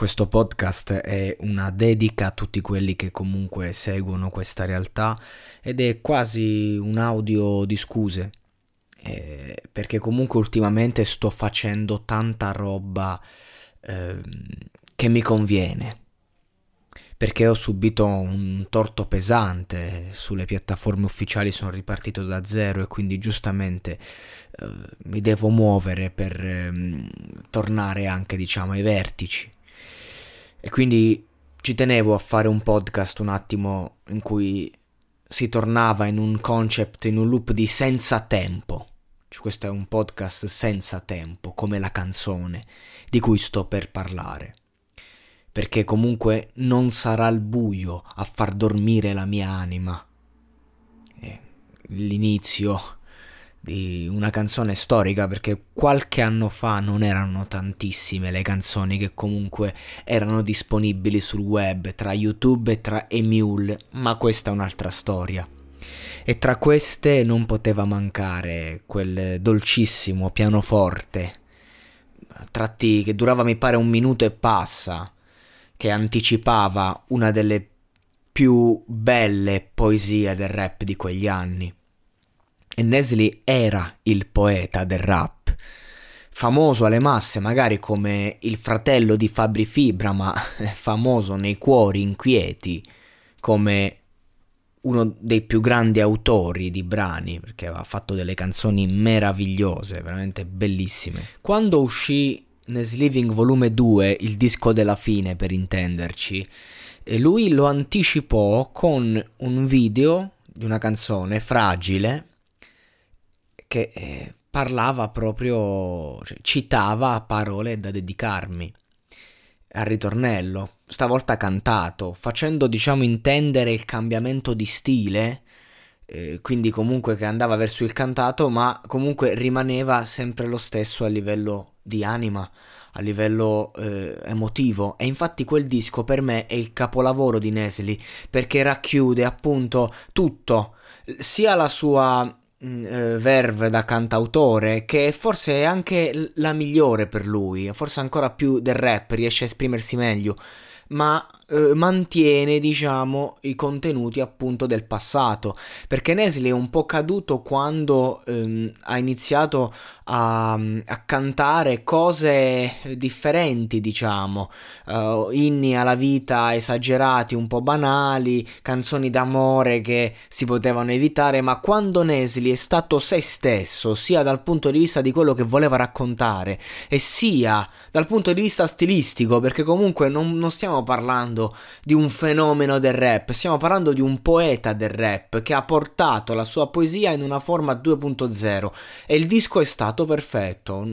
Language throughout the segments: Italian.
Questo podcast è una dedica a tutti quelli che comunque seguono questa realtà ed è quasi un audio di scuse, eh, perché comunque ultimamente sto facendo tanta roba eh, che mi conviene, perché ho subito un torto pesante, sulle piattaforme ufficiali sono ripartito da zero e quindi giustamente eh, mi devo muovere per ehm, tornare anche diciamo ai vertici. E quindi ci tenevo a fare un podcast un attimo in cui si tornava in un concept, in un loop di senza tempo. Cioè, questo è un podcast senza tempo, come la canzone di cui sto per parlare. Perché comunque non sarà il buio a far dormire la mia anima. E l'inizio di una canzone storica perché qualche anno fa non erano tantissime le canzoni che comunque erano disponibili sul web tra YouTube e tra Emule, ma questa è un'altra storia. E tra queste non poteva mancare quel dolcissimo pianoforte, tratti che durava mi pare un minuto e passa, che anticipava una delle più belle poesie del rap di quegli anni. E Nesli era il poeta del rap, famoso alle masse magari come il fratello di Fabri Fibra, ma famoso nei cuori inquieti come uno dei più grandi autori di brani, perché aveva fatto delle canzoni meravigliose, veramente bellissime. Quando uscì Nesliving Volume 2, il disco della fine per intenderci, lui lo anticipò con un video di una canzone fragile che eh, parlava proprio, cioè, citava parole da dedicarmi al ritornello, stavolta cantato, facendo diciamo intendere il cambiamento di stile, eh, quindi comunque che andava verso il cantato, ma comunque rimaneva sempre lo stesso a livello di anima, a livello eh, emotivo. E infatti quel disco per me è il capolavoro di Nesli, perché racchiude appunto tutto, sia la sua eh, verve da cantautore che forse è anche la migliore per lui, forse ancora più del rap, riesce a esprimersi meglio, ma eh, mantiene, diciamo, i contenuti appunto del passato, perché Nesli è un po' caduto quando ehm, ha iniziato a, a, cantare cose differenti, diciamo, uh, inni alla vita esagerati, un po' banali, canzoni d'amore che si potevano evitare, ma quando Nesli è stato se stesso, sia dal punto di vista di quello che voleva raccontare, e sia dal punto di vista stilistico, perché comunque non, non stiamo parlando di un fenomeno del rap, stiamo parlando di un poeta del rap che ha portato la sua poesia in una forma 2.0 e il disco è stato perfetto,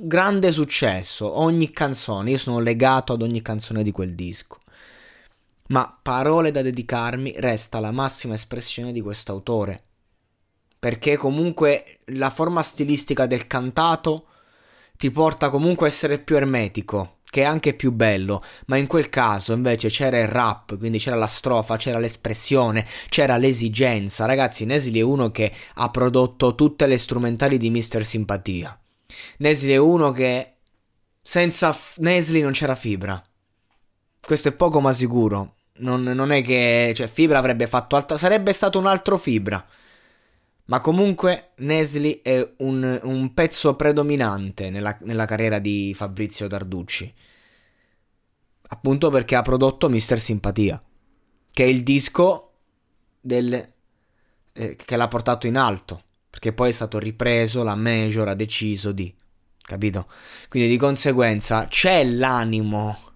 grande successo, ogni canzone, io sono legato ad ogni canzone di quel disco. Ma parole da dedicarmi resta la massima espressione di questo autore. Perché comunque la forma stilistica del cantato ti porta comunque a essere più ermetico, che è anche più bello, ma in quel caso invece c'era il rap, quindi c'era la strofa, c'era l'espressione, c'era l'esigenza. Ragazzi, Nesli è uno che ha prodotto tutte le strumentali di Mister Simpatia. Nesli è uno che senza f- Nesli non c'era fibra. Questo è poco ma sicuro. Non, non è che. Cioè, Fibra avrebbe fatto alta. Sarebbe stato un altro Fibra. Ma comunque Nesli è un, un pezzo predominante nella, nella, carriera di Fabrizio Tarducci. Appunto perché ha prodotto Mister Simpatia, che è il disco del, eh, che l'ha portato in alto. Perché poi è stato ripreso, la Major ha deciso di. Capito? Quindi di conseguenza c'è l'animo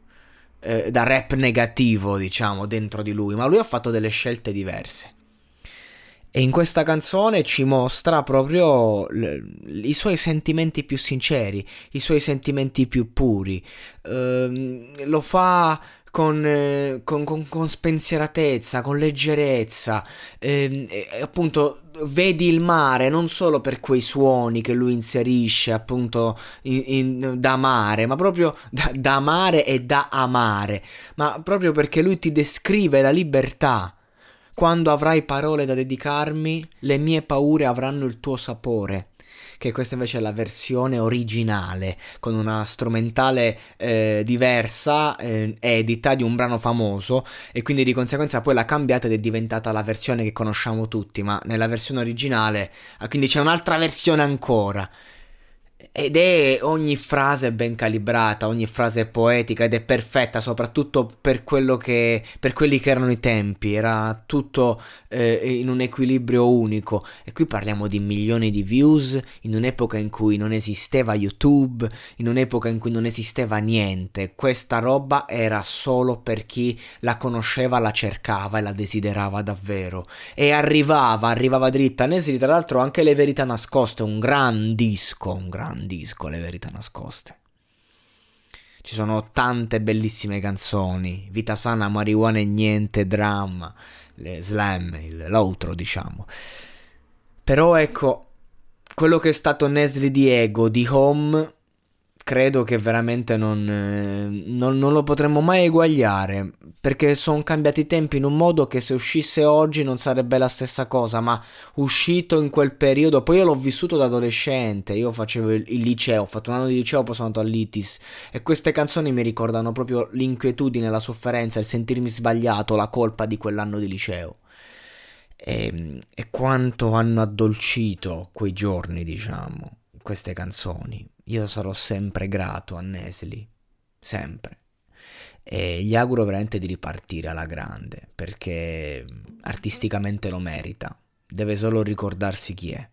eh, da rap negativo, diciamo, dentro di lui, ma lui ha fatto delle scelte diverse. E in questa canzone ci mostra proprio l- i suoi sentimenti più sinceri, i suoi sentimenti più puri. Uh, lo fa con, eh, con, con, con, spensieratezza, con leggerezza. Eh, appunto, vedi il mare non solo per quei suoni che lui inserisce appunto in, in, da mare, ma proprio da, da mare e da amare, ma proprio perché lui ti descrive la libertà. Quando avrai parole da dedicarmi, le mie paure avranno il tuo sapore che questa invece è la versione originale, con una strumentale eh, diversa, eh, edita di un brano famoso, e quindi di conseguenza poi l'ha cambiata ed è diventata la versione che conosciamo tutti, ma nella versione originale, ah, quindi c'è un'altra versione ancora. Ed è ogni frase ben calibrata, ogni frase è poetica ed è perfetta, soprattutto per, che, per quelli che erano i tempi, era tutto eh, in un equilibrio unico. E qui parliamo di milioni di views in un'epoca in cui non esisteva YouTube, in un'epoca in cui non esisteva niente. Questa roba era solo per chi la conosceva, la cercava e la desiderava davvero. E arrivava, arrivava dritta. Nesri, tra l'altro, anche Le Verità Nascoste, un gran disco, un gran disco Le verità nascoste. Ci sono tante bellissime canzoni, Vita sana, marijuana e niente, dramma, slam, il, l'outro diciamo. Però ecco, quello che è stato Nesli di Ego, di Home, credo che veramente non, eh, non, non lo potremmo mai eguagliare perché sono cambiati i tempi in un modo che se uscisse oggi non sarebbe la stessa cosa ma uscito in quel periodo poi io l'ho vissuto da adolescente io facevo il, il liceo ho fatto un anno di liceo poi sono andato all'ITIS e queste canzoni mi ricordano proprio l'inquietudine la sofferenza il sentirmi sbagliato la colpa di quell'anno di liceo e, e quanto hanno addolcito quei giorni diciamo queste canzoni. Io sarò sempre grato a Nesli, sempre. E gli auguro veramente di ripartire alla grande, perché artisticamente lo merita. Deve solo ricordarsi chi è.